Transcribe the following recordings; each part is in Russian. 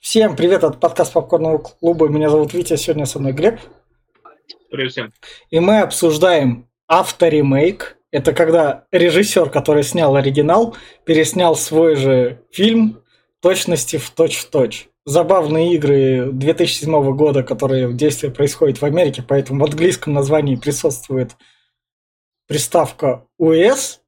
Всем привет от подкаста Попкорного клуба. Меня зовут Витя, сегодня со мной Глеб. Привет всем. И мы обсуждаем авторемейк. Это когда режиссер, который снял оригинал, переснял свой же фильм точности в точь-в-точь. Забавные игры 2007 года, которые в действии происходят в Америке, поэтому в английском названии присутствует приставка US,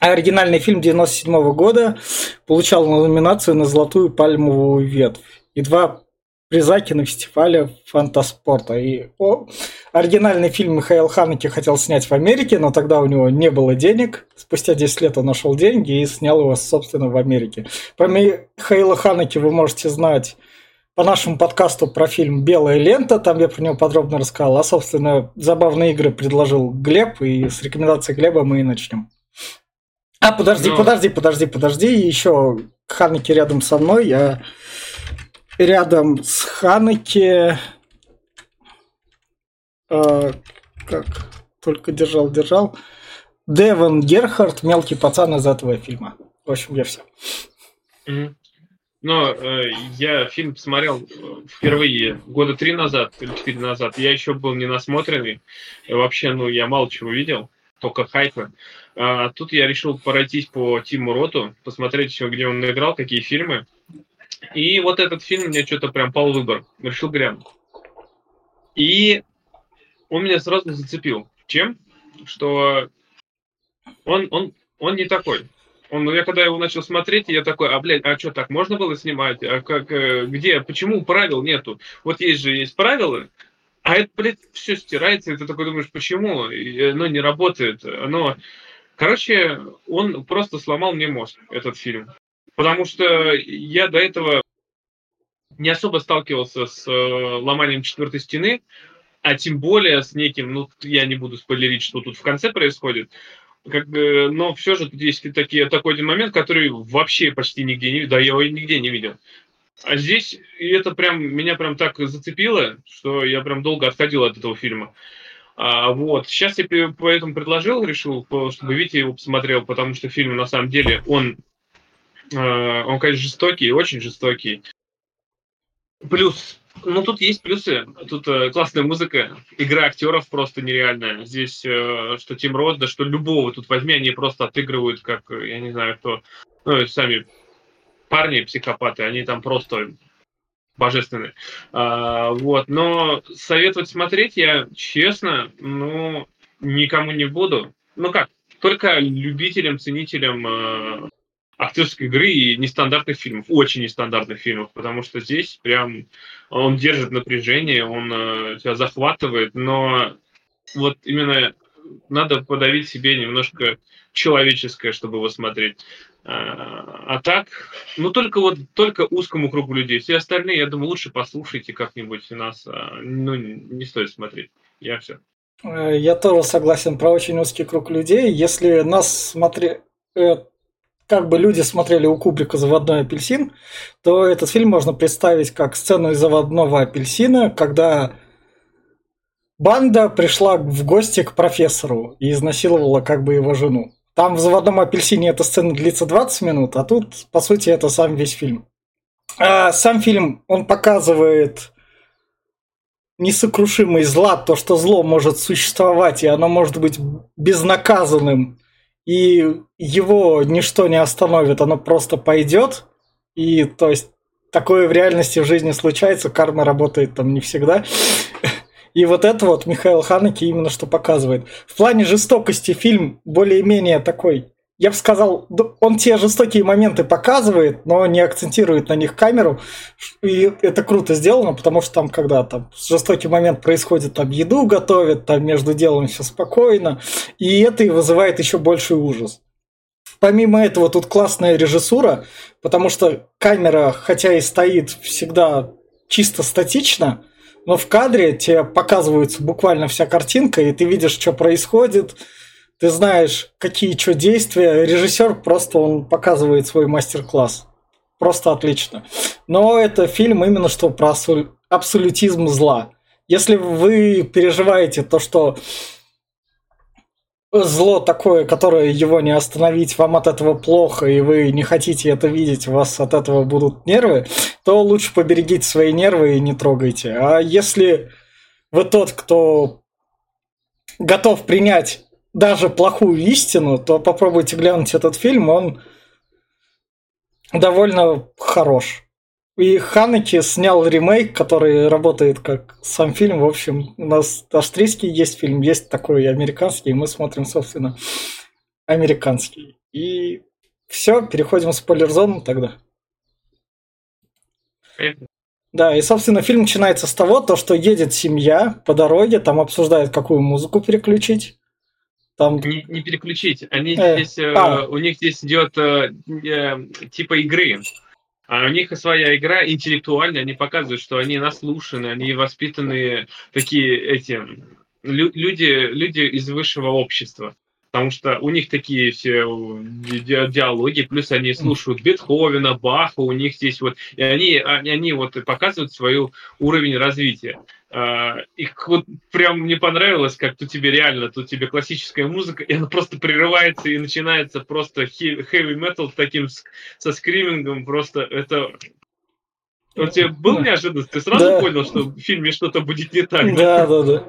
оригинальный фильм 97 года получал номинацию на золотую пальмовую ветвь и два призаки на фестивале фантаспорта. И о, оригинальный фильм Михаил Ханеке хотел снять в Америке, но тогда у него не было денег. Спустя 10 лет он нашел деньги и снял его, собственно, в Америке. Про Михаила Ханеке вы можете знать по нашему подкасту про фильм «Белая лента», там я про него подробно рассказал, а, собственно, забавные игры предложил Глеб, и с рекомендацией Глеба мы и начнем. А, подожди, ну... подожди, подожди, подожди. Еще Ханеки рядом со мной. Я рядом с Ханеки... Э, как только держал, держал. Девон Герхард, мелкий пацан из этого фильма. В общем, я все. Mm-hmm. Но э, я фильм посмотрел э, впервые года три назад или четыре назад. Я еще был не насмотренный. Вообще, ну, я мало чего видел, только хайпы. А тут я решил пройтись по Тиму Роту, посмотреть где он играл, какие фильмы. И вот этот фильм мне что-то прям пал выбор. Решил глянуть. И он меня сразу зацепил. Чем? Что он, он, он не такой. Он, я когда его начал смотреть, я такой, а, блядь, а что, так можно было снимать? А как, э, где, почему правил нету? Вот есть же, есть правила, а это, блядь, все стирается, и ты такой думаешь, почему? И оно не работает. Оно Короче, он просто сломал мне мозг, этот фильм. Потому что я до этого не особо сталкивался с э, ломанием четвертой стены, а тем более с неким, ну, я не буду спойлерить, что тут в конце происходит, как но все же тут есть такие, такой один момент, который вообще почти нигде не да, я его нигде не видел. А здесь, и это прям, меня прям так зацепило, что я прям долго отходил от этого фильма. А, вот. Сейчас я поэтому предложил, решил, чтобы Витя его посмотрел, потому что фильм, на самом деле, он, а, он конечно, жестокий, очень жестокий. Плюс, ну тут есть плюсы. Тут э, классная музыка, игра актеров просто нереальная. Здесь э, что Тим Рот, да что любого тут возьми, они просто отыгрывают, как, я не знаю, кто, ну, сами парни, психопаты, они там просто божественный. А, вот, но советовать смотреть я, честно, ну, никому не буду. Ну как, только любителям, ценителям э, актерской игры и нестандартных фильмов, очень нестандартных фильмов, потому что здесь прям он держит напряжение, он э, тебя захватывает, но вот именно надо подавить себе немножко человеческое, чтобы его смотреть. А, а так, ну только вот только узкому кругу людей. Все остальные, я думаю, лучше послушайте как-нибудь нас. А, ну, не стоит смотреть. Я все. Э, я тоже согласен про очень узкий круг людей. Если нас смотри, э, как бы люди смотрели у Кубрика «Заводной апельсин», то этот фильм можно представить как сцену из «Заводного апельсина», когда банда пришла в гости к профессору и изнасиловала как бы его жену. Там в «Заводном апельсине» эта сцена длится 20 минут, а тут, по сути, это сам весь фильм. А сам фильм, он показывает несокрушимый зла, то, что зло может существовать, и оно может быть безнаказанным, и его ничто не остановит, оно просто пойдет. И, то есть, такое в реальности в жизни случается, карма работает там не всегда. И вот это вот Михаил Ханеки именно что показывает. В плане жестокости фильм более-менее такой я бы сказал, он те жестокие моменты показывает, но не акцентирует на них камеру. И это круто сделано, потому что там, когда там жестокий момент происходит, там еду готовят, там между делом все спокойно. И это и вызывает еще больший ужас. Помимо этого, тут классная режиссура, потому что камера, хотя и стоит всегда чисто статично, но в кадре тебе показывается буквально вся картинка, и ты видишь, что происходит, ты знаешь, какие что действия. Режиссер просто он показывает свой мастер-класс. Просто отлично. Но это фильм именно что про абсолютизм зла. Если вы переживаете то, что зло такое, которое его не остановить, вам от этого плохо, и вы не хотите это видеть, у вас от этого будут нервы, то лучше поберегите свои нервы и не трогайте. А если вы тот, кто готов принять даже плохую истину, то попробуйте глянуть этот фильм, он довольно хорош. И Ханеки снял ремейк, который работает как сам фильм. В общем, у нас австрийский есть фильм, есть такой американский, и мы смотрим, собственно, американский. И все, переходим в спойлер-зону тогда. Да, и, собственно, фильм начинается с того, то, что едет семья по дороге, там обсуждают, какую музыку переключить. Там... Не, не переключить. Они э, здесь, э, а. у них здесь идет э, э, типа игры. А у них своя игра интеллектуальная, они показывают, что они наслушаны, они воспитанные такие эти люди, люди из высшего общества. Потому что у них такие все диалоги, плюс они слушают Бетховена, Баха, у них здесь вот, и они, они, они вот показывают свой уровень развития. Uh, и вот прям мне понравилось, как тут тебе реально, тут тебе классическая музыка, и она просто прерывается и начинается просто heavy metal таким со скримингом, просто это... У тебя был неожиданность? Ты сразу да. понял, что в фильме что-то будет не так? Да, да, да.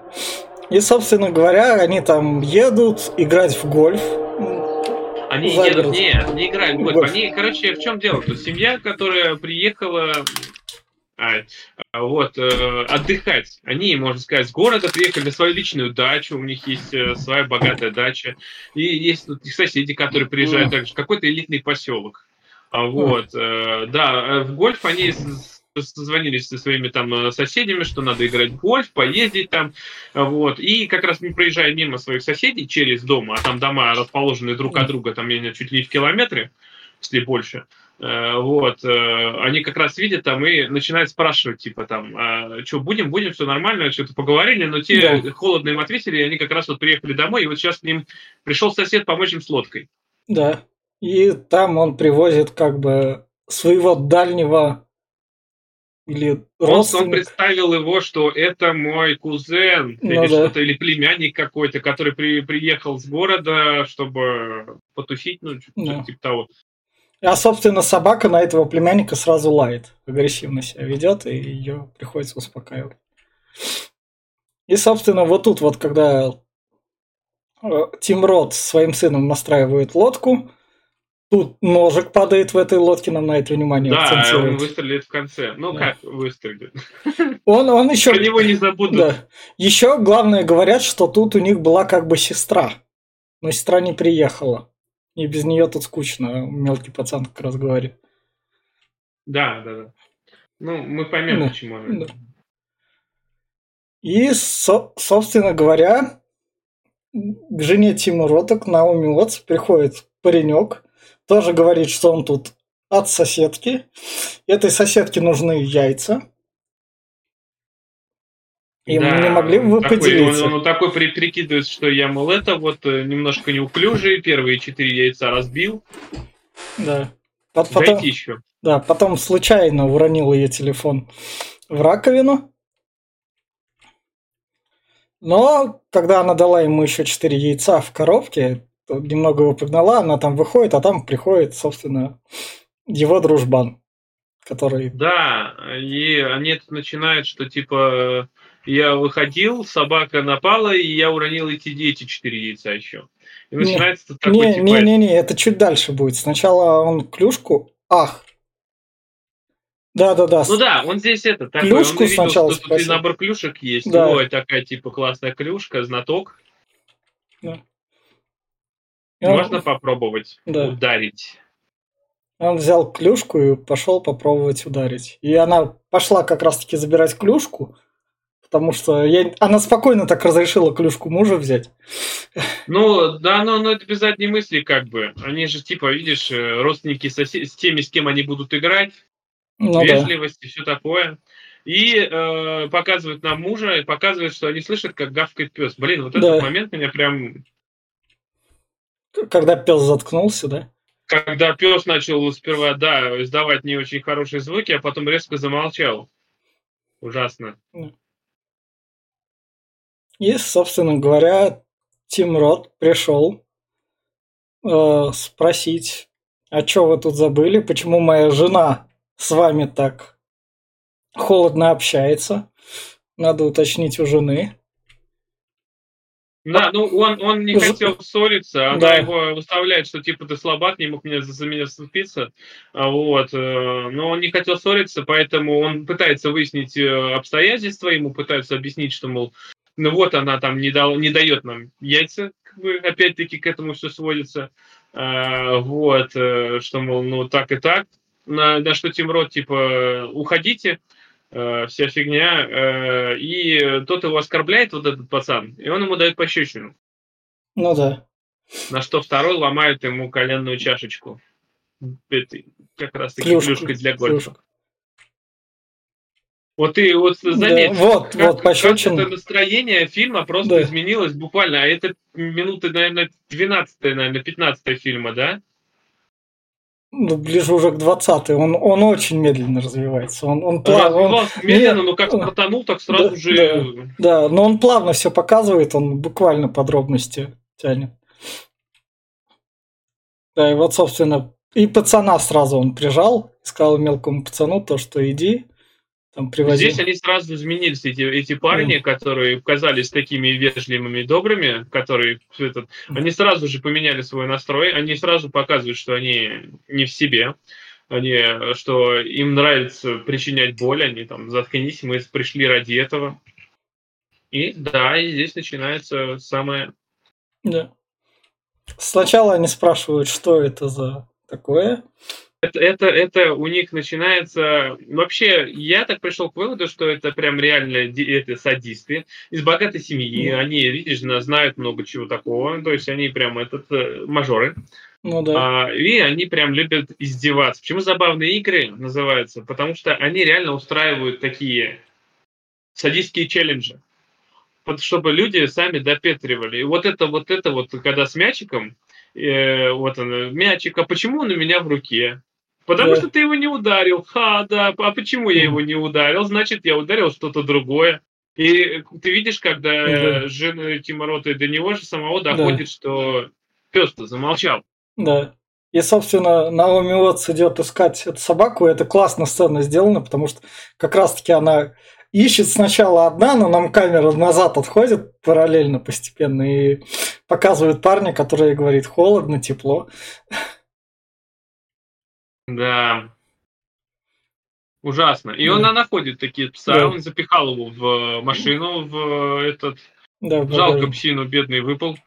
И, собственно говоря, они там едут играть в гольф. Они едут, нет, не играют в гольф. Они, короче, в чем дело? То семья, которая приехала а, вот, э, отдыхать. Они, можно сказать, с города приехали на свою личную дачу, у них есть э, своя богатая дача. И есть тут соседи, которые приезжают также, какой-то элитный поселок. А, вот, э, да, в гольф они созвонились со своими там соседями, что надо играть в гольф, поездить там, вот, и как раз проезжая мимо своих соседей через дом, а там дома расположены друг от друга, там чуть ли не в километре, если больше, вот, э, они как раз видят там и начинают спрашивать, типа там, а, что, будем, будем, все нормально, что-то поговорили, но те да. холодно им ответили, и они как раз вот приехали домой, и вот сейчас к ним пришел сосед помочь им с лодкой. Да, и там он привозит как бы своего дальнего или он, он представил его, что это мой кузен ну, или да. что-то, или племянник какой-то, который при, приехал с города, чтобы потусить, ну, что-то да. типа того. А, собственно, собака на этого племянника сразу лает, агрессивно себя ведет, и ее приходится успокаивать. И, собственно, вот тут вот, когда э, Тим Рот своим сыном настраивает лодку, Тут ножик падает в этой лодке, нам на это внимание Да, он выстрелит в конце. Ну да. как выстрелит? Он, он еще... Про него не забудут. Да. Еще, главное, говорят, что тут у них была как бы сестра. Но сестра не приехала. И без нее тут скучно, мелкий пацан как раз говорит. Да, да, да. Ну, мы поймем, да. почему она. Да. И, со- собственно говоря, к жене Тима Роток, Наоми Уотс, приходит паренек, тоже говорит, что он тут от соседки. Этой соседке нужны яйца. И да, не могли бы вы такой, поделиться? Он, он, такой при, прикидывается, что я, мол, это вот э, немножко неуклюжий, первые четыре яйца разбил. Да. Потом, Дайте еще. Да, потом случайно уронил ее телефон в раковину. Но когда она дала ему еще четыре яйца в коробке, немного его погнала, она там выходит, а там приходит, собственно, его дружбан, который... Да, и они начинают, что типа я выходил, собака напала, и я уронил эти, эти четыре яйца еще. И начинается не, такой, не, типа... Не, не, не, это чуть дальше будет. Сначала он клюшку... Ах, да, да, да. Ну да, он здесь это такой, клюшку он видел, сначала что тут набор клюшек есть. Да. Ой, такая типа классная клюшка, знаток. Да. Можно попробовать да. ударить. Он взял клюшку и пошел попробовать ударить. И она пошла как раз-таки забирать клюшку, потому что я... она спокойно так разрешила клюшку мужа взять. Ну, да, но, но это без задней мысли как бы. Они же, типа, видишь, э, родственники сосед... с теми, с кем они будут играть, ну, вежливость да. и все такое. И э, показывают нам мужа, и показывают, что они слышат, как гавкает пес. Блин, вот да. этот момент меня прям когда пес заткнулся, да? Когда пес начал сперва, да, издавать не очень хорошие звуки, а потом резко замолчал. Ужасно. И, собственно говоря, Тим Рот пришел э, спросить, а что вы тут забыли, почему моя жена с вами так холодно общается? Надо уточнить у жены. Да, ну он, он не хотел ссориться, она да. его выставляет, что типа ты слабак, не мог меня за меня вступиться, а вот, э, но он не хотел ссориться, поэтому он пытается выяснить э, обстоятельства, ему пытаются объяснить, что, мол, ну вот она там не, дал, не дает нам яйца, как бы, опять-таки к этому все сводится, а, вот, э, что, мол, ну так и так, на, на что Тим Рот, типа, уходите, Э, вся фигня. Э, и тот его оскорбляет, вот этот пацан, и он ему дает пощечину. Ну да. На что второй ломает ему коленную чашечку. Это как раз таки клюшкой для гольфа. Клюшка. Вот ты вот заметь, да, вот, как, вот пощечин. как это настроение фильма просто да. изменилось буквально. А это минуты, наверное, 12 наверное, 15 фильма, да? ну, ближе уже к 20 он, он очень медленно развивается. Он, он плавно. Он, медленно, но как стартанул, так сразу да, же. Да, да, но он плавно все показывает, он буквально подробности тянет. Да, и вот, собственно, и пацана сразу он прижал, сказал мелкому пацану то, что иди, там привозил. Здесь они сразу изменились, эти, эти парни, mm. которые казались такими вежливыми и добрыми, которые этот, они сразу же поменяли свой настрой, они сразу показывают, что они не в себе, они, что им нравится причинять боль, они там, заткнись, мы пришли ради этого. И да, и здесь начинается самое... Да. Сначала они спрашивают, что это за такое, это, это, это у них начинается... Вообще, я так пришел к выводу, что это прям реально это садисты из богатой семьи. Mm. Они, видишь, знают много чего такого. То есть они прям этот э, мажоры. Ну да. А, и они прям любят издеваться. Почему забавные игры называются? Потому что они реально устраивают такие садистские челленджи. Вот чтобы люди сами допетривали. И вот это вот это вот, когда с мячиком, э, вот он, мячик, а почему он у меня в руке? Потому да. что ты его не ударил. Ха, да. А почему я его не ударил? Значит, я ударил что-то другое. И ты видишь, когда да. жена Тиморота до него же самого доходит, да. что пес-то замолчал. Да. И, собственно, Наоми Уотс идет искать эту собаку, и это классно сцена сделана, потому что как раз-таки она ищет сначала одна, но нам камера назад отходит параллельно постепенно и показывает парня, который говорит холодно, тепло. Да. Ужасно. И да. он находит такие пса, да. он запихал его в машину, в этот... Да, в Жалко псину, бедный выпал.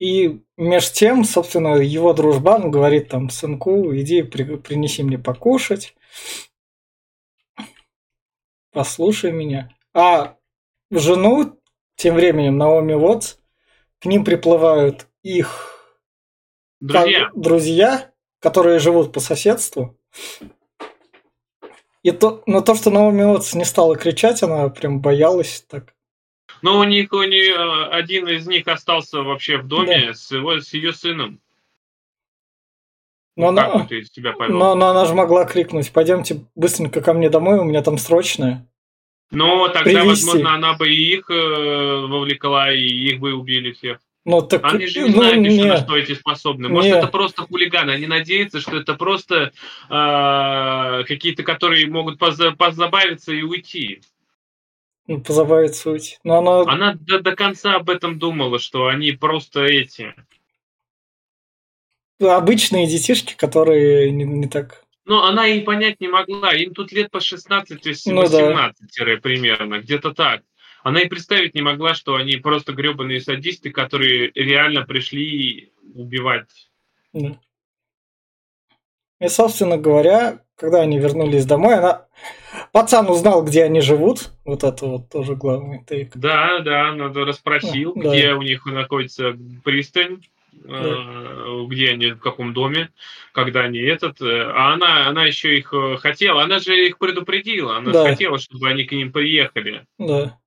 И меж тем, собственно, его дружбан говорит там, сынку, иди при, принеси мне покушать, послушай меня. А жену, тем временем, Наоми Вотс, к ним приплывают их Друзья. друзья, которые живут по соседству. И то, но то, что Наоми Уотс не стала кричать, она прям боялась так. Но у них, у них э, один из них остался вообще в доме да. с, его, с ее сыном. Но, ну, она, но, но она же могла крикнуть, пойдемте быстренько ко мне домой, у меня там срочное. Но тогда, Привезти. возможно, она бы и их э, вовлекла, и их бы убили всех. Ну, так, они же не ну, знают еще, на что эти способны. Может, не. это просто хулиганы. Они надеются, что это просто э, какие-то, которые могут позабавиться и уйти. Ну, позабавиться уйти. Но она... она до, до конца об этом думала, что они просто эти... Обычные детишки, которые не, не так... Ну, она и понять не могла. Им тут лет по 16, 18 ну, да. примерно, где-то так. Она и представить не могла, что они просто гребаные садисты, которые реально пришли убивать. И, собственно говоря, когда они вернулись домой, она... Пацан узнал, где они живут. Вот это вот тоже главный тейк. Да, да, надо расспросил, а, где да. у них находится пристань, да. э, где они, в каком доме, когда они этот. Э, а она, она еще их э, хотела, она же их предупредила, она да. хотела, чтобы они к ним приехали. Да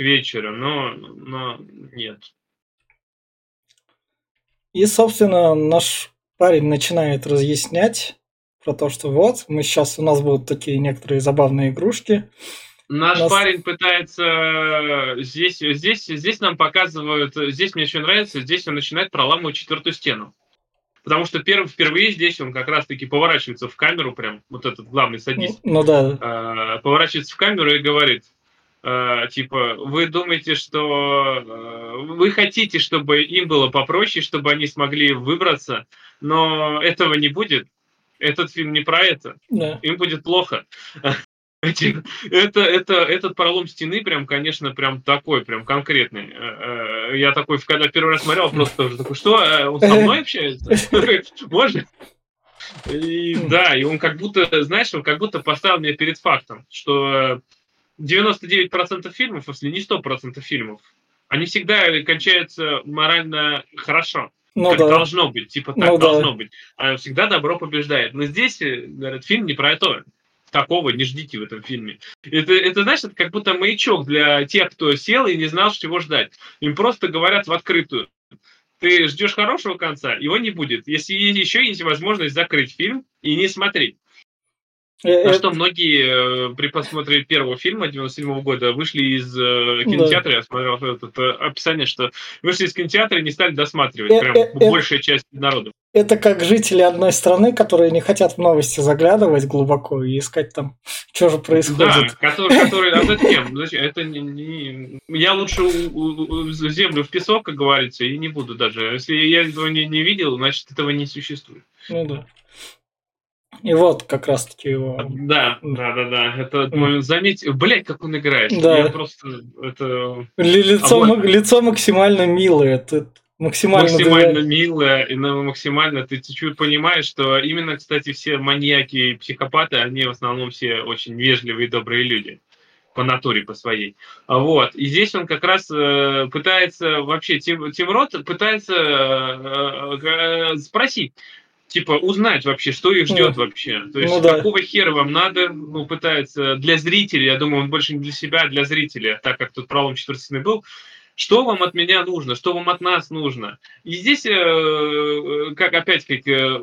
вечера, но, но нет. И, собственно, наш парень начинает разъяснять про то, что вот, мы сейчас, у нас будут такие некоторые забавные игрушки, Наш Нас... парень пытается здесь, здесь, здесь нам показывают, здесь мне еще нравится, здесь он начинает проламывать четвертую стену. Потому что первый, впервые здесь он как раз-таки поворачивается в камеру, прям вот этот главный садист. Ну, ну да. Э, поворачивается в камеру и говорит, э, типа, вы думаете, что э, вы хотите, чтобы им было попроще, чтобы они смогли выбраться, но этого не будет. Этот фильм не про это. Да. Им будет плохо. Это, это, этот пролом стены прям, конечно, прям такой, прям конкретный. Э, я такой, когда первый раз смотрел, просто тоже такой, что, он со мной общается? Можно? И да, и он как будто, знаешь, он как будто поставил меня перед фактом, что 99% фильмов, если не 100% фильмов, они всегда кончаются морально хорошо. Ну, как да. должно быть, типа так ну, должно да. быть. А всегда добро побеждает. Но здесь, говорят, фильм не про это такого не ждите в этом фильме. Это, это знаешь, это как будто маячок для тех, кто сел и не знал, чего ждать. Им просто говорят в открытую. Ты ждешь хорошего конца, его не будет. Если еще есть возможность закрыть фильм и не смотреть. Э, На что многие э, при просмотре первого фильма 97 года вышли из э, кинотеатра, да. я смотрел это описание, что вышли из кинотеатра и не стали досматривать, прям большая часть народа. Это как жители одной страны, которые не хотят в новости заглядывать глубоко и искать там, что же происходит. Да, которые, которые а зачем? Это не, не, я лучше землю в песок, как говорится, и не буду даже. Если я этого не, не видел, значит этого не существует. Ну да. И вот как раз-таки его... Да, да, да, да. Это момент заметь, блять, как он играет. Да. Я просто это. Лицо, а лицо максимально милое. Это максимально, максимально милое и максимально ты чуть понимаешь, что именно, кстати, все маньяки и психопаты, они в основном все очень вежливые и добрые люди по натуре, по своей. Вот. И здесь он как раз э, пытается, вообще, Тим, Тим Рот пытается э, э, спросить, типа узнать вообще, что их ждет ну, вообще. То есть ну, да. какого хера вам надо, ну, пытается для зрителей, я думаю, он больше не для себя, а для зрителя, так как тут пролом четвертый был, что вам от меня нужно, что вам от нас нужно. И здесь, э, э, как опять, как э,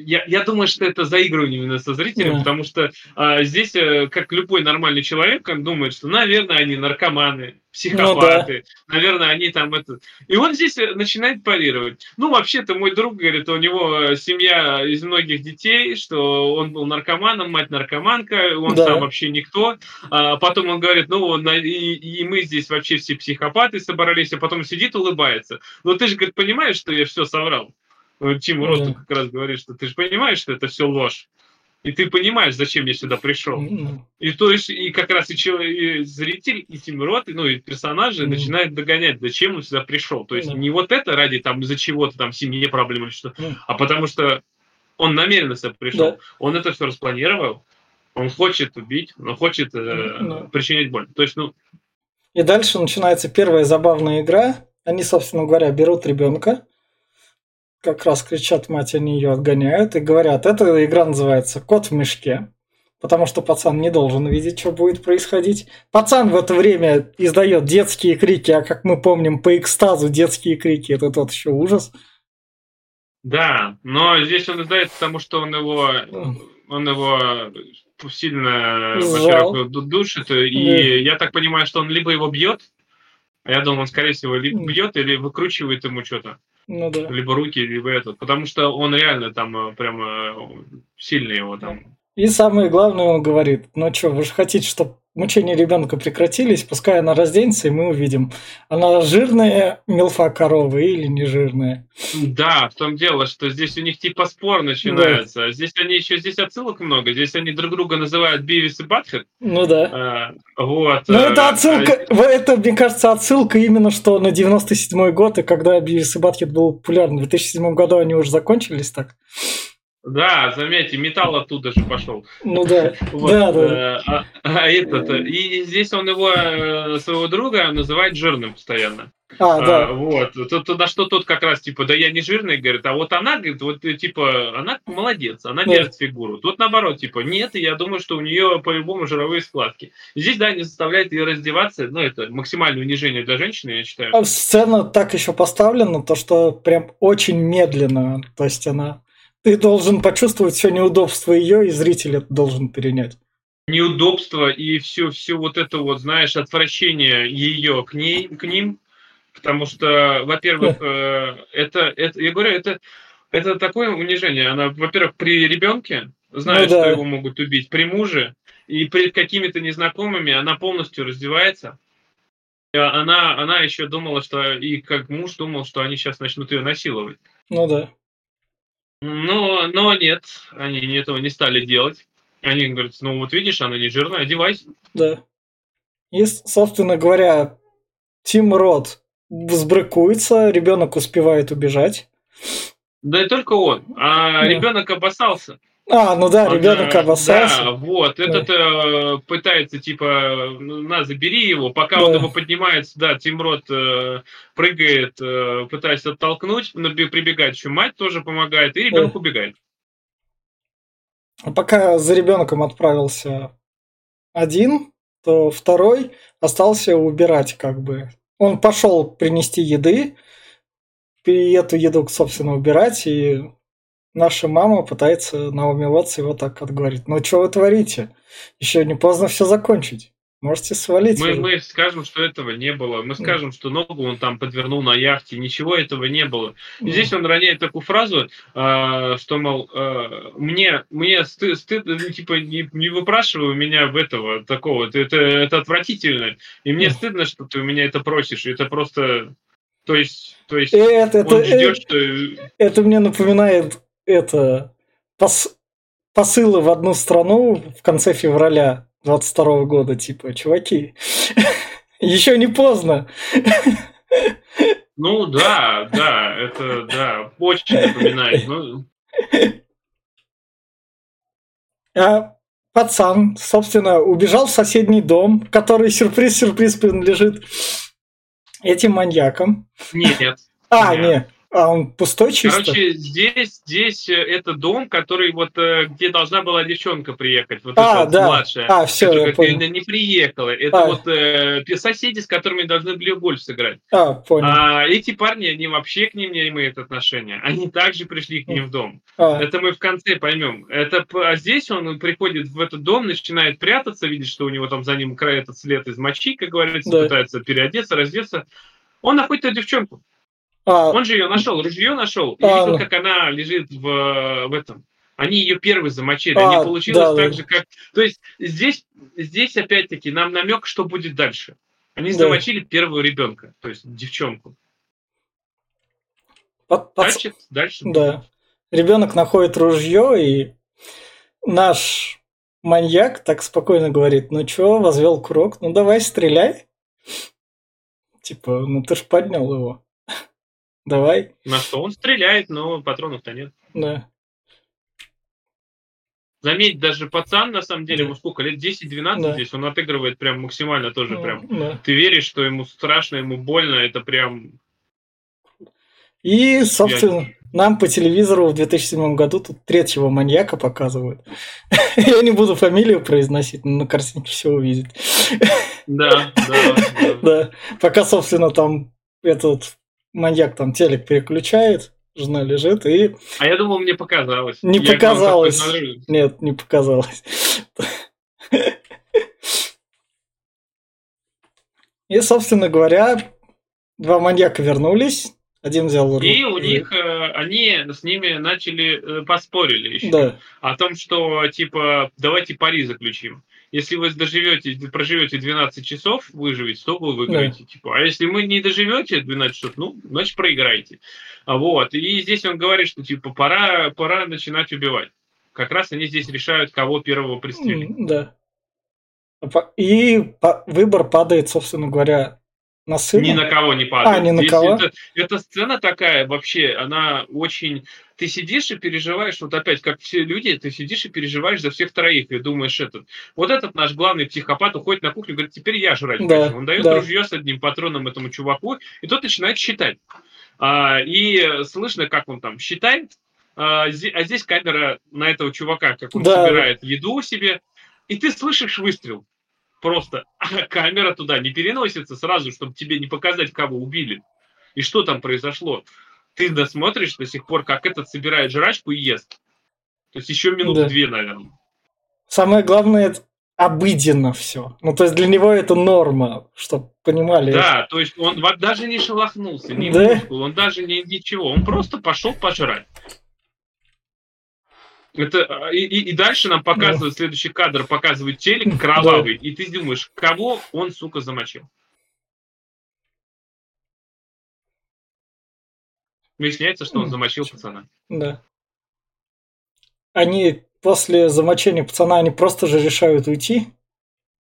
я, я думаю, что это заигрывание именно со зрителем, yeah. потому что а, здесь, как любой нормальный человек, он думает, что, наверное, они наркоманы, психопаты, ну, да. наверное, они там это... И он здесь начинает парировать. Ну, вообще-то мой друг говорит, у него семья из многих детей, что он был наркоманом, мать наркоманка, он да. сам вообще никто. А потом он говорит, ну, и, и мы здесь вообще все психопаты собрались, а потом сидит, улыбается. Но ты же, говорит, понимаешь, что я все соврал? Тиму Росту да. как раз говорит, что ты же понимаешь, что это все ложь. И ты понимаешь, зачем я сюда пришел. Mm-hmm. И то есть, и как раз и, человек, и зритель, и Тимрот, ну и персонажи mm-hmm. начинают догонять, зачем он сюда пришел. То есть mm-hmm. не вот это ради там из-за чего-то там семье проблемы или что, mm-hmm. а потому что он намеренно сюда пришел. Yeah. Он это все распланировал. Он хочет убить, он хочет э, mm-hmm. причинять боль. То есть, ну. И дальше начинается первая забавная игра. Они, собственно говоря, берут ребенка, как раз кричат мать, они ее отгоняют и говорят, эта игра называется «Кот в мешке», потому что пацан не должен видеть, что будет происходить. Пацан в это время издает детские крики, а как мы помним, по экстазу детские крики – это тот еще ужас. Да, но здесь он издает, потому что он его, он его сильно, во-первых, душит, и да. я так понимаю, что он либо его бьет, а я думаю, он, скорее всего, либо бьет или выкручивает ему что-то. Ну да. Либо руки, либо этот. Потому что он реально там э, прямо э, сильный его там. И самое главное, он говорит, ну что, вы же хотите, чтобы мучения ребенка прекратились, пускай она разденется, и мы увидим, она жирная милфа корова или не жирная. Да, в том дело, что здесь у них типа спор начинается. Да. Здесь они еще, здесь отсылок много, здесь они друг друга называют Бивис и Батхед. Ну да. А, вот. Ну это а, отсылка, а... это, мне кажется, отсылка именно что на 97 год, и когда Бивис и Батхед был популярен. В 2007 году они уже закончились так. Да, заметьте, металл оттуда же пошел. Ну да. Вот. да, да. Э, а, а этот, и здесь он его, э, своего друга, называет жирным постоянно. А, да. А, вот. Тут, на что тот как раз, типа, да я не жирный, говорит, а вот она, говорит, вот, типа, она молодец, она да. держит фигуру. Тут наоборот, типа, нет, я думаю, что у нее по-любому жировые складки. Здесь, да, не заставляет ее раздеваться, ну, это максимальное унижение для женщины, я считаю. А сцена так еще поставлена, то, что прям очень медленно, то есть она ты должен почувствовать все неудобство ее, и зритель это должен перенять. неудобство и все, все вот это вот, знаешь, отвращение ее к, ней, к ним, потому что, во-первых, э, это, это, я говорю, это, это такое унижение. Она, во-первых, при ребенке, зная, ну, да. что его могут убить, при муже, и перед какими-то незнакомыми она полностью раздевается. Она, она еще думала, что и как муж думал, что они сейчас начнут ее насиловать. Ну да. Но, но нет, они этого не стали делать. Они говорят, ну вот видишь, она не жирная, одевайся. Да. И, собственно говоря, Тим Рот взбрыкуется, ребенок успевает убежать. Да и только он, а да. ребенок опасался. А, ну да, ребенок обоссался. Да, вот, да. этот э, пытается, типа, на, забери его, пока да. он его поднимается, да, Тимрот э, прыгает, э, пытаясь оттолкнуть, прибегает еще мать тоже помогает, и ребенок да. убегает. А пока за ребенком отправился один, то второй остался убирать, как бы. Он пошел принести еды, и эту еду, собственно, убирать, и наша мама пытается Наоми Уотс его так отговорить. Ну, что вы творите? Еще не поздно все закончить. Можете свалить. Мы, мы скажем, что этого не было. Мы скажем, что ногу он там подвернул на яхте. Ничего этого не было. И здесь он роняет такую фразу, э, что, мол, э, мне, мне стыд, стыд ну, типа, не, не выпрашивай у меня в этого такого. Это, это отвратительно. И мне стыдно, что ты у меня это просишь. Это просто... То есть, то есть это, он это, ждет, это, что... Это мне напоминает это пос, посылы в одну страну в конце февраля 22 года, типа, чуваки, еще не поздно. Ну да, да, это да, очень напоминает. Ну... А пацан, собственно, убежал в соседний дом, который сюрприз-сюрприз принадлежит этим маньякам. Нет. А, нет. нет. А он пустой чисто? Короче, здесь, здесь э, это дом, который вот, э, где должна была девчонка приехать, вот а, эта да. младшая. А, все, я понял. не приехала. Это а. вот э, соседи, с которыми должны были гольф сыграть. А, понял. А эти парни, они вообще к ним не имеют отношения. Они также пришли к ним в дом. А. Это мы в конце поймем. Это, а здесь он приходит в этот дом, начинает прятаться, видит, что у него там за ним край этот след из мочи, как говорится, да. пытается переодеться, раздеться. Он находит эту девчонку. А, Он же ее нашел, ружье нашел, и а, видел, как она лежит в, в этом. Они ее первые замочили. А, не получилось да, так да. же, как. То есть здесь, здесь опять-таки нам намек, что будет дальше. Они да. замочили первого ребенка, то есть девчонку. Под, под... Дальше, дальше. Да. Ребенок находит ружье, и наш маньяк так спокойно говорит: ну чё, возвел курок, ну давай стреляй. Типа, ну ты ж поднял его. Давай. На что он стреляет, но патронов-то нет. Да. Заметь, даже пацан, на самом деле, ему сколько лет? 10-12 да. здесь, он отыгрывает прям максимально тоже да, прям. Да. Ты веришь, что ему страшно, ему больно, это прям... И, собственно, Я... нам по телевизору в 2007 году тут третьего маньяка показывают. Я не буду фамилию произносить, но на картинке все увидит. Да, да, да. Да, пока, собственно, там этот маньяк там телек переключает, жена лежит и... А я думал, мне показалось. Не я показалось. Нет, не показалось. И, собственно говоря, два маньяка вернулись. Один взял руку. И у них, э, они с ними начали, э, поспорили еще. Да. О том, что, типа, давайте пари заключим если вы доживете, проживете 12 часов, выживете, то вы выиграете. Да. Типа. А если вы не доживете 12 часов, ну, значит, проиграете. Вот. И здесь он говорит, что типа пора, пора начинать убивать. Как раз они здесь решают, кого первого пристрелить. Да. И выбор падает, собственно говоря, на сына? Ни на кого не падает. А, ни на Здесь кого? Это, эта сцена такая вообще, она очень... Ты сидишь и переживаешь, вот опять, как все люди, ты сидишь и переживаешь за всех троих, и думаешь, этот, вот этот наш главный психопат уходит на кухню, говорит, теперь я жрать да, хочу. Он дает да. ружье с одним патроном этому чуваку, и тот начинает считать. А, и слышно, как он там считает, а, а здесь камера на этого чувака, как он да. собирает еду себе, и ты слышишь выстрел просто камера туда не переносится сразу, чтобы тебе не показать, кого убили. И что там произошло. Ты досмотришь до сих пор, как этот собирает жрачку и ест. То есть еще минут да. две, наверное. Самое главное, обыденно все. Ну, то есть для него это норма, чтобы понимали. Да, то есть он даже не шелохнулся, не да? мускул, он даже не ничего, он просто пошел пожрать. Это, а, и, и, и дальше нам показывают, да. следующий кадр показывает телек кровавый, да. и ты думаешь, кого он, сука, замочил? Выясняется, что он замочил пацана. Да. Они после замочения пацана, они просто же решают уйти?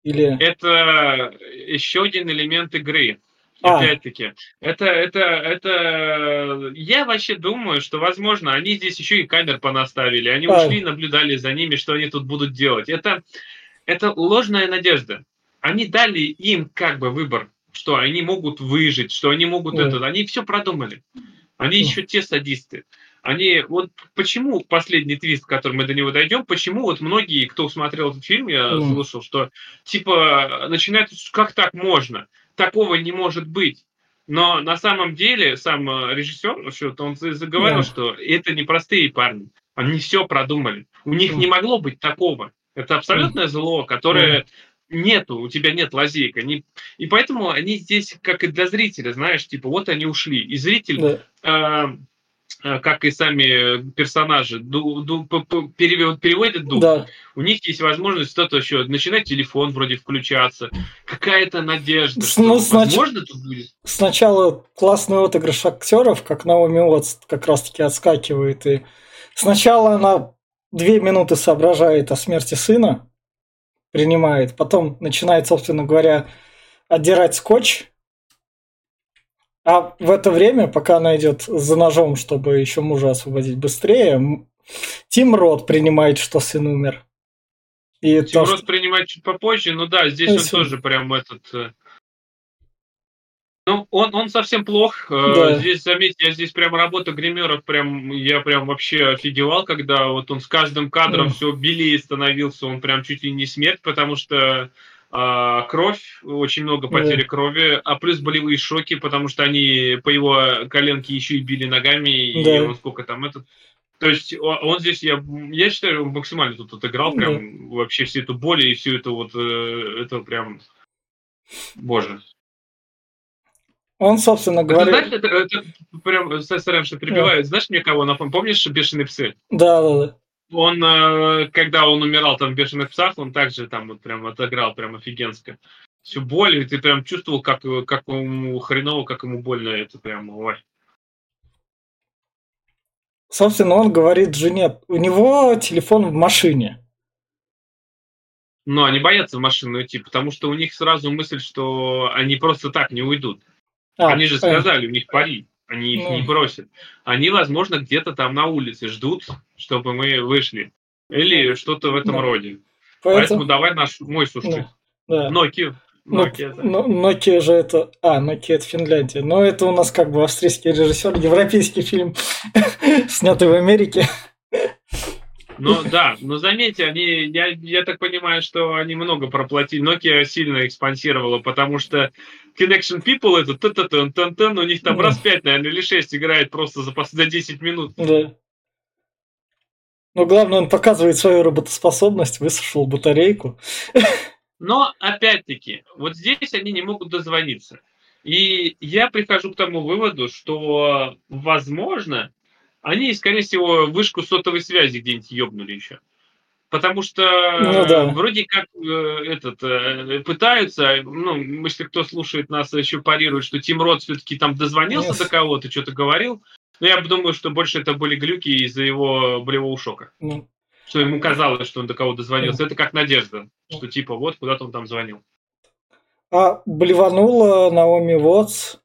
Или... Это еще один элемент игры. А. Опять-таки, это, это, это, я вообще думаю, что, возможно, они здесь еще и камер понаставили, они а. ушли, наблюдали за ними, что они тут будут делать. Это, это ложная надежда. Они дали им как бы выбор, что они могут выжить, что они могут а. это, они все продумали. Они еще те садисты они вот почему последний твист, к которому мы до него дойдем, почему вот многие, кто смотрел этот фильм, я слушал, что типа начинают, как так можно, такого не может быть. Но на самом деле сам э, режиссер, что он заговорил, yeah. что это не простые парни, они все продумали. У них не могло быть такого. Это абсолютное зло, которое нету, у тебя нет лазейка. Не... И поэтому они здесь, как и для зрителя, знаешь, типа, вот они ушли. И зритель, да. Э, как и сами персонажи, ду, ду, перевод, переводят дух, да. у них есть возможность что-то еще, начинать телефон вроде включаться, какая-то надежда, что ну, снач... возможно тут будет. Сначала классный отыгрыш актеров, как Наоми Уотс как раз-таки отскакивает, и сначала она две минуты соображает о смерти сына, принимает, потом начинает, собственно говоря, отдирать скотч, а в это время, пока она идет за ножом, чтобы еще мужа освободить быстрее, Тим Рот принимает, что сын умер. И Тим то, Рот что... принимает чуть попозже, ну да, здесь Если... он тоже прям этот... Э, ну, он, он совсем плох. Э, да. Здесь, заметьте, я здесь прям работа гримеров, прям, я прям вообще офигевал, когда вот он с каждым кадром mm. все белее становился, он прям чуть ли не смерть, потому что а, кровь, очень много потери да. крови, а плюс болевые шоки, потому что они по его коленке еще и били ногами, да. и он сколько там этот... То есть он здесь, я, я считаю, он максимально тут отыграл прям да. вообще всю эту боль и всю эту вот, э, это прям, боже. Он, собственно говоря... знаешь, это, это прям, сорян, что да. знаешь мне кого напомнил? Помнишь «Бешеные псы»? Да, да, да он, э, когда он умирал там в «Бешеных псах», он также там вот прям отыграл прям офигенско. Всю боль, и ты прям чувствовал, как, как ему хреново, как ему больно, это прям, ой. Собственно, он говорит жене, у него телефон в машине. Но они боятся в машину идти, потому что у них сразу мысль, что они просто так не уйдут. А, они же сказали, э... у них пари. Они их ну. не бросят. Они, возможно, где-то там на улице ждут, чтобы мы вышли. Или что-то в этом да. роде. Поэтому... Поэтому давай наш мой суши. Да. Nokia. Nokia, да. Nokia же это... А, Nokia это Финляндия. Но это у нас как бы австрийский режиссер, европейский фильм, снятый в Америке. Ну да, но заметьте, они, я, я так понимаю, что они много проплатили. Nokia сильно экспансировала, потому что Connection People это т т т т т у них там да. раз пять, наверное, или шесть играет просто за, за 10 минут. Да. Но главное, он показывает свою работоспособность, высушил батарейку. Но, опять-таки, вот здесь они не могут дозвониться. И я прихожу к тому выводу, что, возможно, они, скорее всего, вышку сотовой связи где-нибудь ёбнули еще. Потому что ну, да. вроде как э, этот э, пытаются, ну, если кто слушает нас, еще парирует, что Тим Рот все-таки там дозвонился yes. до кого-то, что-то говорил. Но я думаю, что больше это были глюки из-за его болевого шока. Mm. Что ему казалось, что он до кого дозвонился. Mm. Это как надежда, что типа вот куда-то он там звонил. А блеванула Наоми Вотс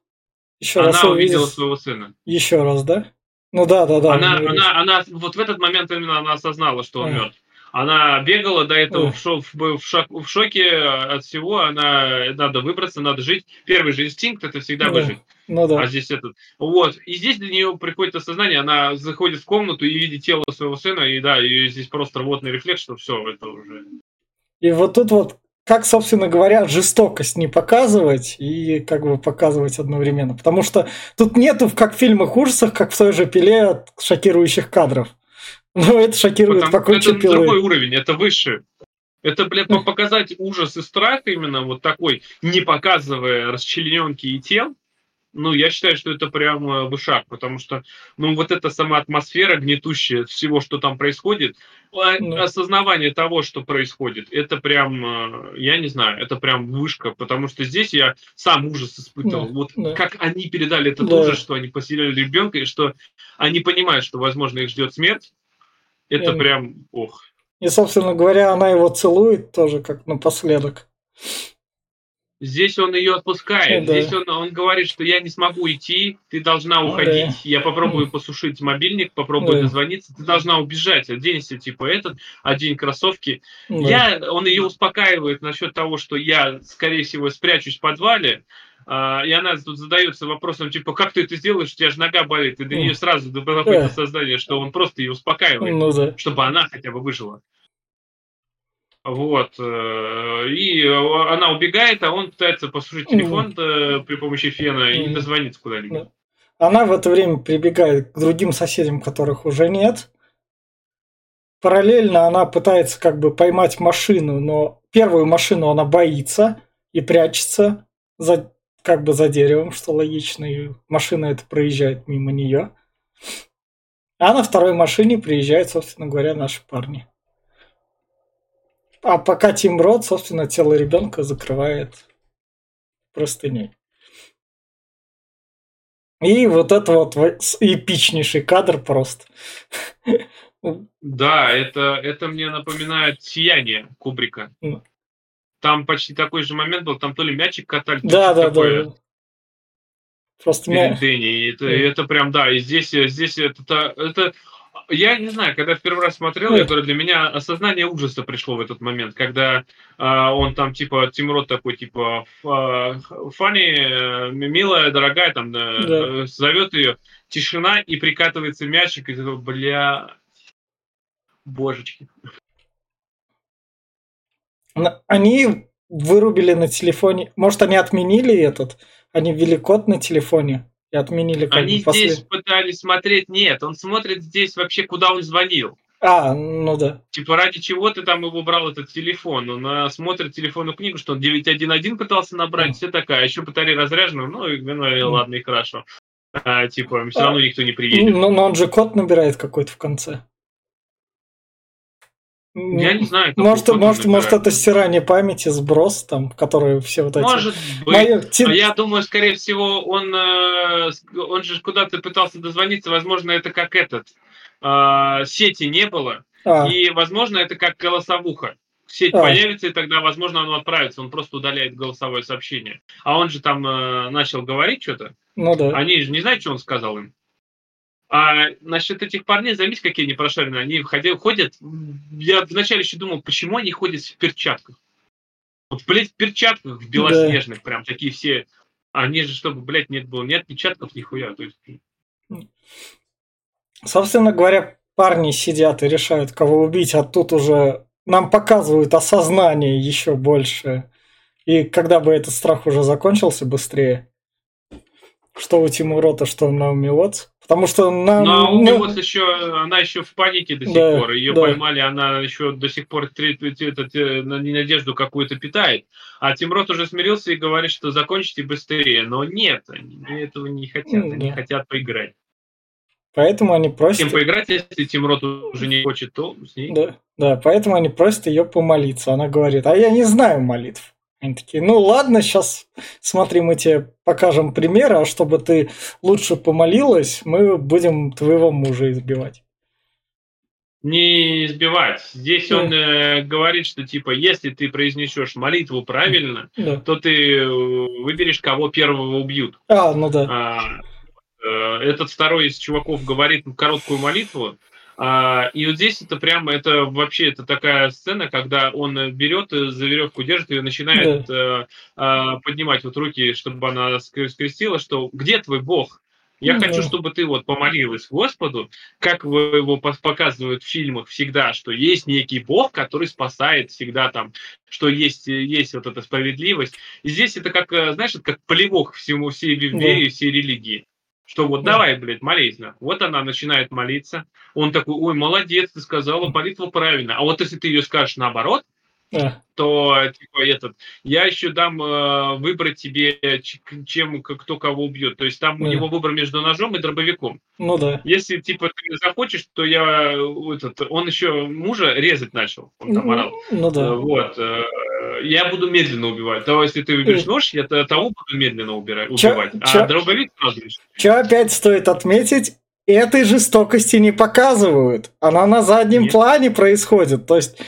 еще Она раз увидела увидел... своего сына. Еще раз, да? Ну да, да, да. Она, она, она, вот в этот момент именно она осознала, что он мертв. Она бегала до этого в, шо, в, шок, в шоке от всего. Она надо выбраться, надо жить. Первый же инстинкт это всегда ну, выжить. Ну да. А здесь этот. Вот. И здесь для нее приходит осознание, она заходит в комнату и видит тело своего сына, и да, и здесь просто рвотный рефлекс, что все, это уже. И вот тут вот как, собственно говоря, жестокость не показывать и как бы показывать одновременно. Потому что тут нету, как в фильмах ужасах, как в той же пиле, шокирующих кадров. Но это шокирует Потому, покончить Это пилой. другой уровень, это выше. Это, блядь, показать ужас и страх именно вот такой, не показывая расчлененки и тел, ну, я считаю, что это прям э, вышаг, потому что, ну, вот эта сама атмосфера гнетущая всего, что там происходит, да. осознавание того, что происходит, это прям, э, я не знаю, это прям вышка, потому что здесь я сам ужас испытывал. Да. Вот да. как они передали этот да. ужас, что они поселили ребенка, и что они понимают, что, возможно, их ждет смерть, это и, прям, ох. И, собственно говоря, она его целует тоже как напоследок. Здесь он ее отпускает. Да. Здесь он, он говорит, что я не смогу идти, ты должна уходить. Да. Я попробую посушить мобильник, попробую да. дозвониться. Ты должна убежать. Оденься, типа этот, одень кроссовки. Да. Я, он ее успокаивает насчет того, что я, скорее всего, спрячусь в подвале. А, и она тут задается вопросом, типа, как ты это сделаешь, у тебя же нога болит. И до нее сразу доходит да. создание, что он просто ее успокаивает, ну, да. чтобы она хотя бы выжила. Вот. Э, и она убегает, а он пытается послушать телефон mm. при помощи фена и mm. дозвониться куда-нибудь. Она в это время прибегает к другим соседям, которых уже нет. Параллельно она пытается как бы поймать машину, но первую машину она боится и прячется за, как бы за деревом, что логично, и машина это проезжает мимо нее. А на второй машине приезжают, собственно говоря, наши парни. А пока Тим Рот, собственно, тело ребенка закрывает простыней. И вот это вот эпичнейший кадр просто. Да, это, это мне напоминает «Сияние» Кубрика. Там почти такой же момент был, там то ли мячик катали, да, да, такое. да. Просто мяч. Это, это прям, да, и здесь, здесь это, это я не знаю, когда в первый раз смотрел, я говорю, для меня осознание ужаса пришло в этот момент, когда а, он там типа Тимрот такой типа Фанни, э, милая, дорогая, там да. Э, зовет ее, тишина и прикатывается мячик, и такой, бля, божечки. Они вырубили на телефоне, может они отменили этот, они ввели код на телефоне, и отменили как Они бы после... здесь пытались смотреть, нет, он смотрит здесь вообще, куда он звонил. А, ну да. Типа, ради чего ты там его брал, этот телефон? Он а, смотрит телефонную книгу, что он 911 пытался набрать, mm. все такая, а еще батарея разряжена, ну, и, ну mm. ладно, и хорошо. А, типа, все равно а, никто не приедет. Ну, но он же код набирает какой-то в конце. Я не знаю. Может, может, может, это стирание памяти, сброс, там, которые все вот эти. Может быть. Мои... А я думаю, скорее всего, он, э, он же куда-то пытался дозвониться. Возможно, это как этот. Э, сети не было. А. И, возможно, это как голосовуха. Сеть а. появится, и тогда, возможно, оно отправится. Он просто удаляет голосовое сообщение. А он же там э, начал говорить что-то. Ну да. Они же не знают, что он сказал им. А насчет этих парней, заметьте, какие они прошаренные. Они ходят, ходят. Я вначале еще думал, почему они ходят в перчатках. Вот, блядь, в перчатках, в белоснежных, да. прям такие все. Они же, чтобы, блядь, нет было ни отпечатков, нихуя. То есть... Собственно говоря, парни сидят и решают, кого убить, а тут уже нам показывают осознание еще больше. И когда бы этот страх уже закончился быстрее, что у Тимурота, что на Умилот. Потому что нам... Но у ну... еще, она еще в панике до сих да, пор. Ее да. поймали, она еще до сих пор этот, надежду какую-то питает. А Тимрот уже смирился и говорит, что закончите быстрее. Но нет, они этого не хотят. Да. Они хотят поиграть. Поэтому они просят... С кем поиграть, если Тимрот уже не хочет, то с ней. Да, да, поэтому они просят ее помолиться. Она говорит, а я не знаю молитв. Они такие, ну ладно, сейчас смотри, мы тебе покажем примеры, а чтобы ты лучше помолилась, мы будем твоего мужа избивать. Не избивать. Здесь да. он э, говорит, что типа, если ты произнесешь молитву правильно, да. то ты э, выберешь, кого первого убьют. А, ну да. А, э, этот второй из чуваков говорит короткую молитву, и вот здесь это прямо, это вообще это такая сцена, когда он берет за веревку, держит ее, начинает да. а, поднимать вот руки, чтобы она скрестила, что где твой Бог? Я ну, хочу, чтобы ты вот помолилась Господу, как его показывают в фильмах всегда, что есть некий Бог, который спасает всегда там, что есть, есть вот эта справедливость. И здесь это как, знаешь, это как полевок всему, всей вере, да. всей религии. Что вот давай, блядь, молись. Вот она начинает молиться. Он такой, ой, молодец, ты сказала молитву правильно. А вот если ты ее скажешь наоборот, Да то типа этот, я еще дам э, выбрать тебе, чем кто кого убьет. То есть там да. у него выбор между ножом и дробовиком. Ну да. Если типа ты захочешь, то я этот, он еще мужа резать начал, он там орал. Ну да. Э, вот. Э, я буду медленно убивать. То если ты выберешь нож, я того буду медленно убирать, убивать. Чё, а чё, дробовик сразу Что опять стоит отметить, этой жестокости не показывают. Она на заднем Нет. плане происходит. То есть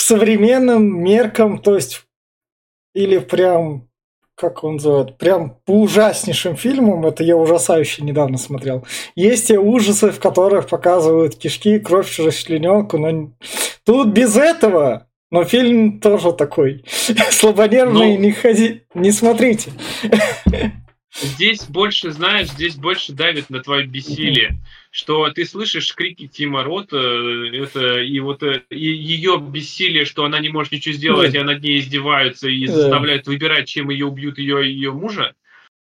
современным меркам, то есть, или прям, как он называет, прям по ужаснейшим фильмам, это я ужасающе недавно смотрел, есть те ужасы, в которых показывают кишки, кровь через члененку, но тут без этого, но фильм тоже такой слабонервный, ну, не ходи, не смотрите. Здесь больше, знаешь, здесь больше давит на твое бессилие что ты слышишь крики Тима Рота, это и вот э, и ее бессилие, что она не может ничего сделать, да. и над ней издеваются и да. заставляют выбирать, чем ее убьют ее ее мужа,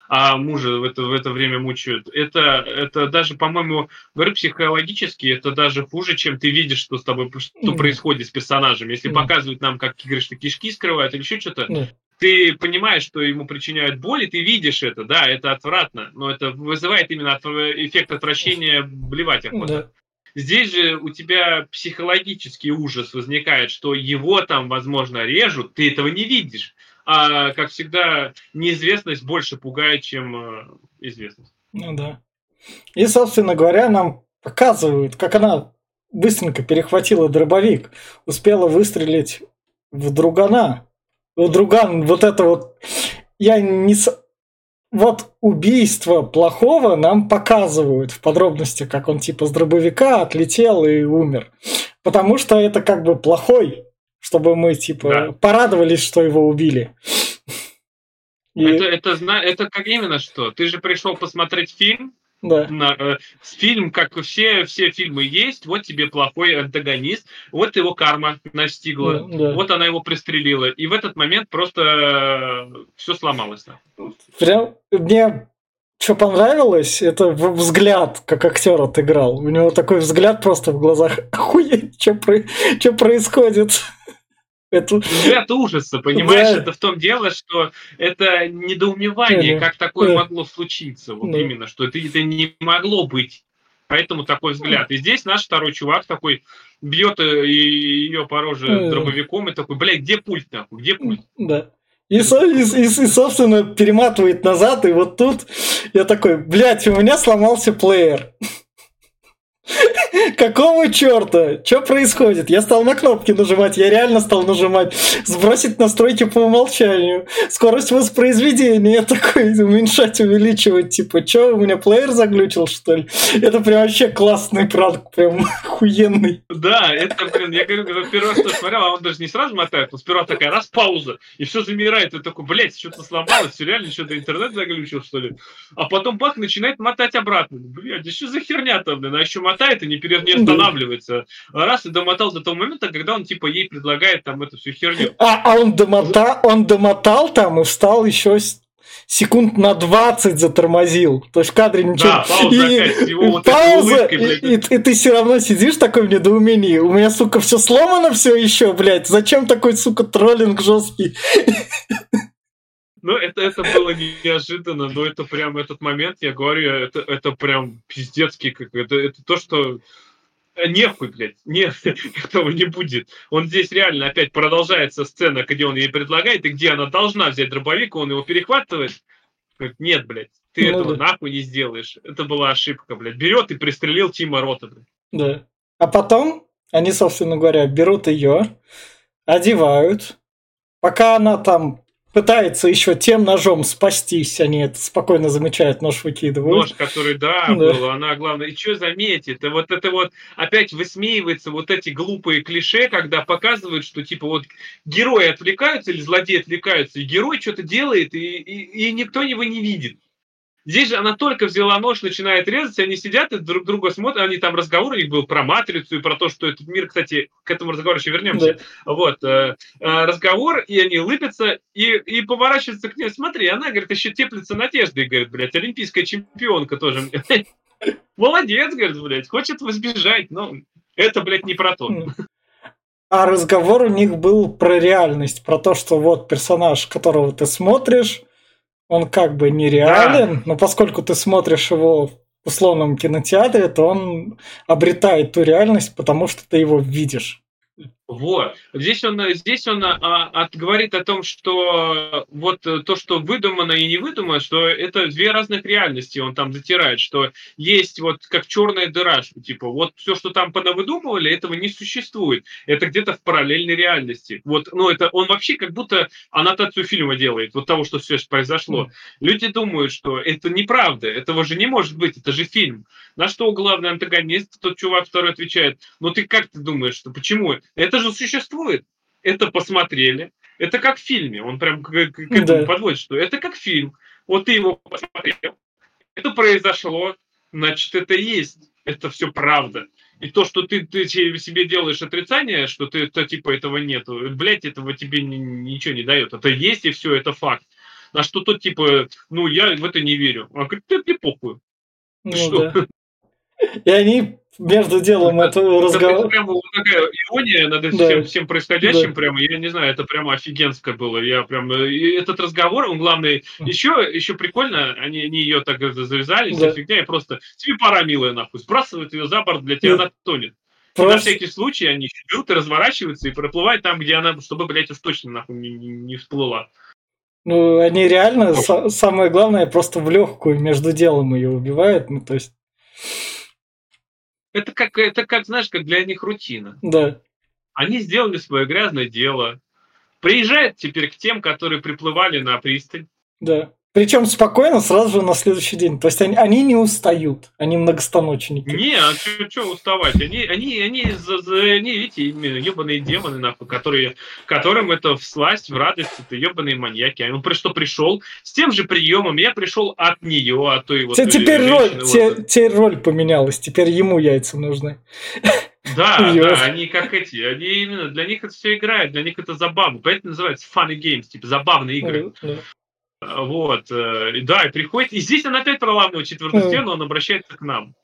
а мужа в это, в это время мучают. Это, это даже, по-моему, говорю психологически, это даже хуже, чем ты видишь, что с тобой что происходит с персонажем. Если показывают нам, как говоришь, кишки скрывают или еще что-то, ты понимаешь, что ему причиняют боль, и ты видишь это, да, это отвратно, но это вызывает именно эффект отвращения блевать охота. Да. Здесь же у тебя психологический ужас возникает, что его там, возможно, режут, ты этого не видишь. А, как всегда, неизвестность больше пугает, чем э, известность. Ну да. И, собственно говоря, нам показывают, как она быстренько перехватила дробовик, успела выстрелить в другана, ну, друган, вот это вот... Я не... Вот убийство плохого нам показывают в подробности, как он типа с дробовика отлетел и умер. Потому что это как бы плохой, чтобы мы типа да. порадовались, что его убили. И... Это, это, это как именно что? Ты же пришел посмотреть фильм, да. Э, фильм, как все, все фильмы есть, вот тебе плохой антагонист, вот его карма настигла, да, да. вот она его пристрелила. И в этот момент просто э, все сломалось. Прям мне что понравилось, это взгляд, как актер отыграл. У него такой взгляд просто в глазах. Охуеть, что, про... что происходит? Это... Взгляд ужаса, понимаешь? Да. Это в том дело, что это недоумевание, да. как такое да. могло случиться. Вот да. именно, что это, это не могло быть. Поэтому такой взгляд. И здесь наш второй чувак такой бьет э, ее по роже да. дробовиком и такой, блядь, где пульт нахуй, где пульт? Да. И, и, и, и, собственно, перематывает назад, и вот тут я такой, блядь, у меня сломался плеер. Какого черта? Что происходит? Я стал на кнопки нажимать, я реально стал нажимать. Сбросить настройки по умолчанию. Скорость воспроизведения такой уменьшать, увеличивать. Типа, что, у меня плеер заглючил, что ли? Это прям вообще классный пранк, прям охуенный. Да, это, блин, я говорю, когда первый раз тоже смотрел, а он даже не сразу мотает, он сперва такая раз пауза, и все замирает, и такой, блядь, что-то сломалось, все реально что-то интернет заглючил, что ли? А потом бах, начинает мотать обратно. Блядь, да что за херня там, блин, а еще мотает и не перед не останавливается. Раз и домотал до того момента, когда он типа ей предлагает там эту всю херню. А, а он, домотал, он домотал там и встал еще секунд на 20 затормозил. То есть в кадре ничего... Да, пауза и, опять, его вот пауза, улыбкой, блядь. И, и, и ты все равно сидишь такой в недоумении. У меня, сука, все сломано все еще, блядь. Зачем такой, сука, троллинг жесткий? Ну, это, это было неожиданно, но это прям этот момент, я говорю, это, это прям пиздецкий, как это, это то, что э, нехуй, блядь, нет, этого не будет. Он здесь реально опять продолжается сцена, где он ей предлагает, и где она должна взять дробовик, он его перехватывает. Говорит, нет, блядь, ты ну, этого да. нахуй не сделаешь. Это была ошибка, блядь. Берет и пристрелил Тима Рота, блядь. Да. А потом они, собственно говоря, берут ее, одевают, пока она там пытается еще тем ножом спастись, они это спокойно замечают, нож выкидывают. Нож, который, да, да. был, она главное. И что заметит? Вот это вот опять высмеивается вот эти глупые клише, когда показывают, что типа вот герои отвлекаются или злодеи отвлекаются, и герой что-то делает, и, и, и никто его не видит. Здесь же она только взяла нож, начинает резать, они сидят и друг друга смотрят, они там разговор у них был про матрицу и про то, что этот мир, кстати, к этому разговору еще вернемся. Да. Вот, э, э, разговор, и они улыбятся, и, и поворачиваются к ней. Смотри, она, говорит, еще теплится надеждой, говорит, блядь, олимпийская чемпионка тоже. Молодец, говорит, блядь, хочет возбежать, но это, блядь, не про то. а разговор у них был про реальность, про то, что вот персонаж, которого ты смотришь, он как бы нереален, да. но поскольку ты смотришь его в условном кинотеатре, то он обретает ту реальность, потому что ты его видишь. Вот. Здесь он, здесь он а, от, говорит о том, что вот то, что выдумано и не выдумано, что это две разных реальности. Он там затирает, что есть вот как черная дыра, что типа вот все, что там понавыдумывали, этого не существует. Это где-то в параллельной реальности. Вот, ну это он вообще как будто аннотацию фильма делает, вот того, что все произошло. Люди думают, что это неправда, этого же не может быть, это же фильм. На что главный антагонист, тот чувак второй отвечает, ну ты как ты думаешь, что почему? Это же существует. Это посмотрели. Это как в фильме. Он прям к, к, к этому да. подводит, что это как фильм. Вот ты его посмотрел. Это произошло, значит, это есть. Это все правда. И то, что ты, ты себе делаешь отрицание, что ты то, типа этого нету, блядь, этого тебе ни, ничего не дает. Это есть, и все, это факт. На что тот типа, ну, я в это не верю. Он говорит, ты мне похуй. Ну, что? Да. И они между делом это, этого разговора... Это прямо такая ирония над да. всем, всем происходящим, да. прямо, я не знаю, это прямо офигенское было. Я прям... И этот разговор, он главный... Еще, еще прикольно, они, они ее так завязали, да. вся фигня, и просто тебе пора, милая, нахуй, сбрасывают ее за борт, для тебя да. она тонет. Просто... на всякий случай они берут и разворачиваются и проплывают там, где она, чтобы, блядь, уж точно нахуй не, не, не всплыла. Ну, они реально, самое главное, просто в легкую между делом ее убивают. Ну, то есть это как, это как, знаешь, как для них рутина. Да. Они сделали свое грязное дело. Приезжают теперь к тем, которые приплывали на пристань. Да. Причем спокойно сразу же на следующий день. То есть они, они не устают, они многостаночники. Не, а что уставать? Они, они, они, за, за, они, видите, ебаные демоны, нахуй, которые, которым это в сласть, в радость, это ебаные маньяки. А он что пришел с тем же приемом, я пришел от нее, от той вот. Теперь роль, вот. теперь роль поменялась, теперь ему яйца нужны. Да, да, они как эти, они именно, для них это все играет, для них это забавно, поэтому называется funny games, типа забавные игры. Вот, э, да, и приходит, и здесь он опять проламывает четвертую стену, он обращается к нам.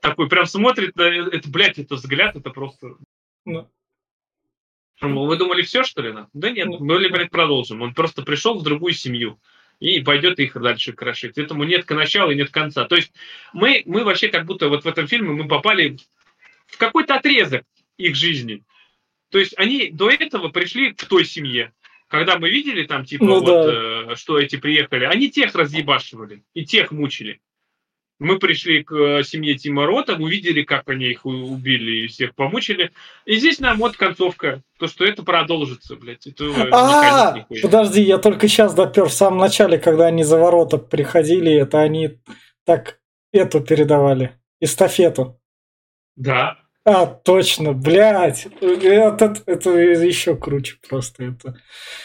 Такой прям смотрит на это, блядь, это взгляд, это просто... Ну. Вы думали, все, что ли? Да нет, ну. мы, блядь, продолжим. Он просто пришел в другую семью и пойдет их дальше крошить. Этому нет начала и нет конца. То есть мы, мы вообще как будто вот в этом фильме мы попали в какой-то отрезок их жизни. То есть они до этого пришли в той семье, когда мы видели там, типа, ну, вот, да. э, что эти приехали, они тех разъебашивали и тех мучили. Мы пришли к э, семье Тима Рота, увидели, как они их убили и всех помучили. И здесь нам вот концовка, то, что это продолжится, блядь. Это а, подожди, я только сейчас допер в самом начале, когда они за ворота приходили, это они так эту передавали, эстафету. Да. А, точно, блядь. Это, это еще круче просто. Это.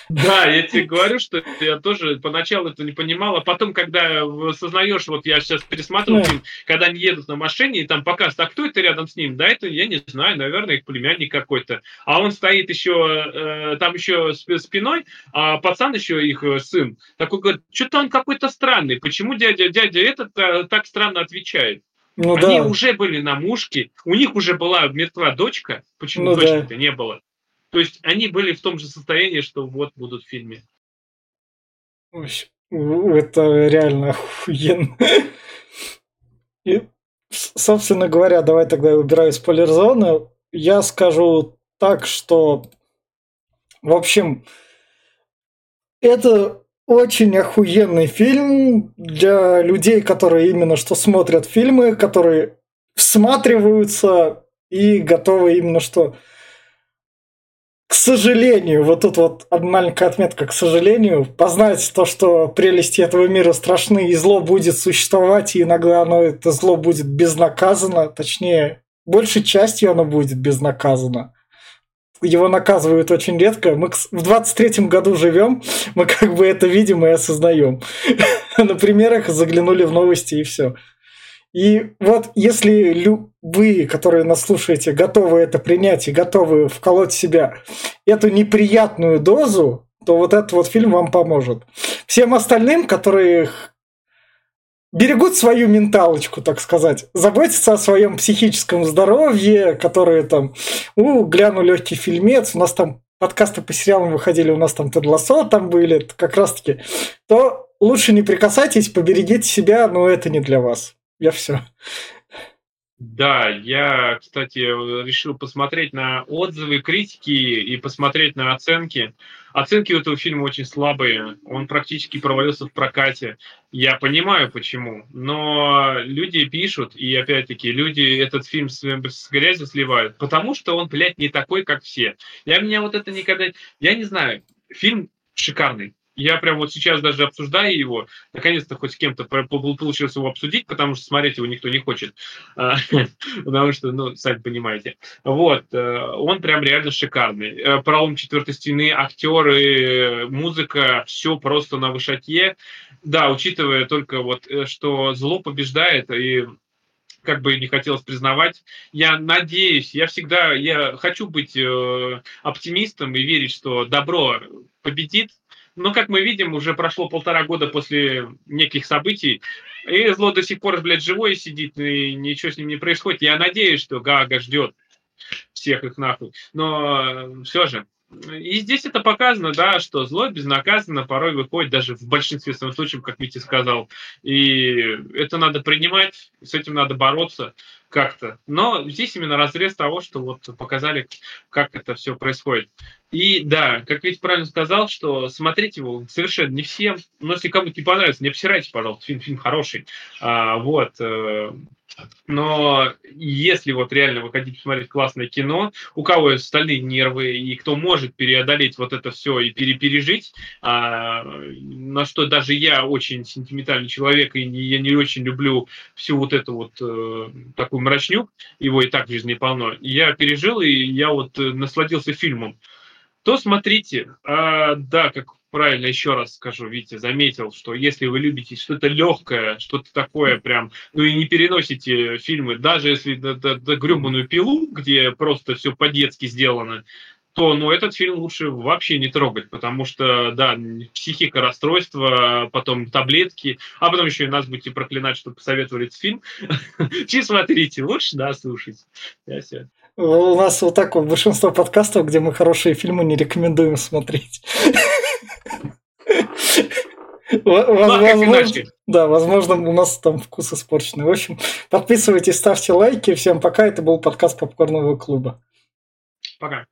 Да, я тебе говорю, что я тоже поначалу это не понимал, а потом, когда осознаешь, вот я сейчас пересматривал фильм, когда они едут на машине, и там показывают, а кто это рядом с ним? Да, это я не знаю, наверное, их племянник какой-то. А он стоит еще, э, там еще спиной, а пацан еще их э, сын. Такой говорит, что-то он какой-то странный. Почему дядя, дядя этот э, так странно отвечает? Ну, Они да. уже были на мушке, у них уже была мертва дочка, почему ну, дочки-то да. не было. То есть они были в том же состоянии, что вот будут в фильме. Это реально охуенно. И, собственно говоря, давай тогда я убираю спойлер-зону. Я скажу так, что, в общем, это очень охуенный фильм для людей, которые именно что смотрят фильмы, которые всматриваются и готовы именно что... К сожалению, вот тут вот маленькая отметка, к сожалению, познать то, что прелести этого мира страшны, и зло будет существовать, и иногда оно, это зло будет безнаказано, точнее, большей частью оно будет безнаказано его наказывают очень редко. Мы в 23-м году живем, мы как бы это видим и осознаем. На примерах заглянули в новости и все. И вот если вы, которые нас слушаете, готовы это принять и готовы вколоть себя эту неприятную дозу, то вот этот вот фильм вам поможет. Всем остальным, которые берегут свою менталочку, так сказать, заботятся о своем психическом здоровье, которые там, у, гляну легкий фильмец, у нас там подкасты по сериалам выходили, у нас там Тед там были, как раз-таки, то лучше не прикасайтесь, поберегите себя, но это не для вас. Я все. Да, я, кстати, решил посмотреть на отзывы, критики и посмотреть на оценки. Оценки у этого фильма очень слабые. Он практически провалился в прокате. Я понимаю, почему. Но люди пишут, и опять-таки, люди этот фильм с, с грязью сливают, потому что он, блядь, не такой, как все. Я меня вот это никогда... Я не знаю. Фильм шикарный я прям вот сейчас даже обсуждаю его, наконец-то хоть с кем-то получилось его обсудить, потому что смотреть его никто не хочет, а, потому что, ну, сами понимаете. Вот, э, он прям реально шикарный. Э, пролом четвертой стены, актеры, музыка, все просто на высоте. Да, учитывая только вот, э, что зло побеждает, и как бы не хотелось признавать. Я надеюсь, я всегда, я хочу быть оптимистом и верить, что добро победит, но, как мы видим, уже прошло полтора года после неких событий, и зло до сих пор, блядь, живое сидит, и ничего с ним не происходит. Я надеюсь, что Гага ждет всех их нахуй. Но все же, и здесь это показано, да, что зло безнаказанно порой выходит даже в большинстве своих случаев, как Митя сказал. И это надо принимать, с этим надо бороться как-то. Но здесь именно разрез того, что вот показали, как это все происходит. И да, как ведь правильно сказал, что смотреть его совершенно не всем. Но если кому-то не понравится, не обсирайте, пожалуйста, фильм, фильм хороший. А, вот. Э, но если вот реально вы хотите посмотреть классное кино, у кого есть стальные нервы, и кто может преодолеть вот это все и перепережить, а, на что даже я очень сентиментальный человек, и я не очень люблю всю вот эту вот э, такую мрачню, его и так жизни полно, я пережил, и я вот э, насладился фильмом. То смотрите, а, да, как правильно еще раз скажу, Витя заметил, что если вы любите что-то легкое, что-то такое прям, ну и не переносите фильмы, даже если до, до, до гребаную пилу, где просто все по-детски сделано, то ну, этот фильм лучше вообще не трогать, потому что, да, психика, расстройство, потом таблетки, а потом еще и нас будете проклинать, что посоветовали этот фильм. Чи смотрите, лучше, да. Я все. У нас вот так вот большинство подкастов, где мы хорошие фильмы не рекомендуем смотреть. Возможно, да, возможно, у нас там вкус испорченный. В общем, подписывайтесь, ставьте лайки. Всем пока. Это был подкаст Попкорнового клуба. Пока.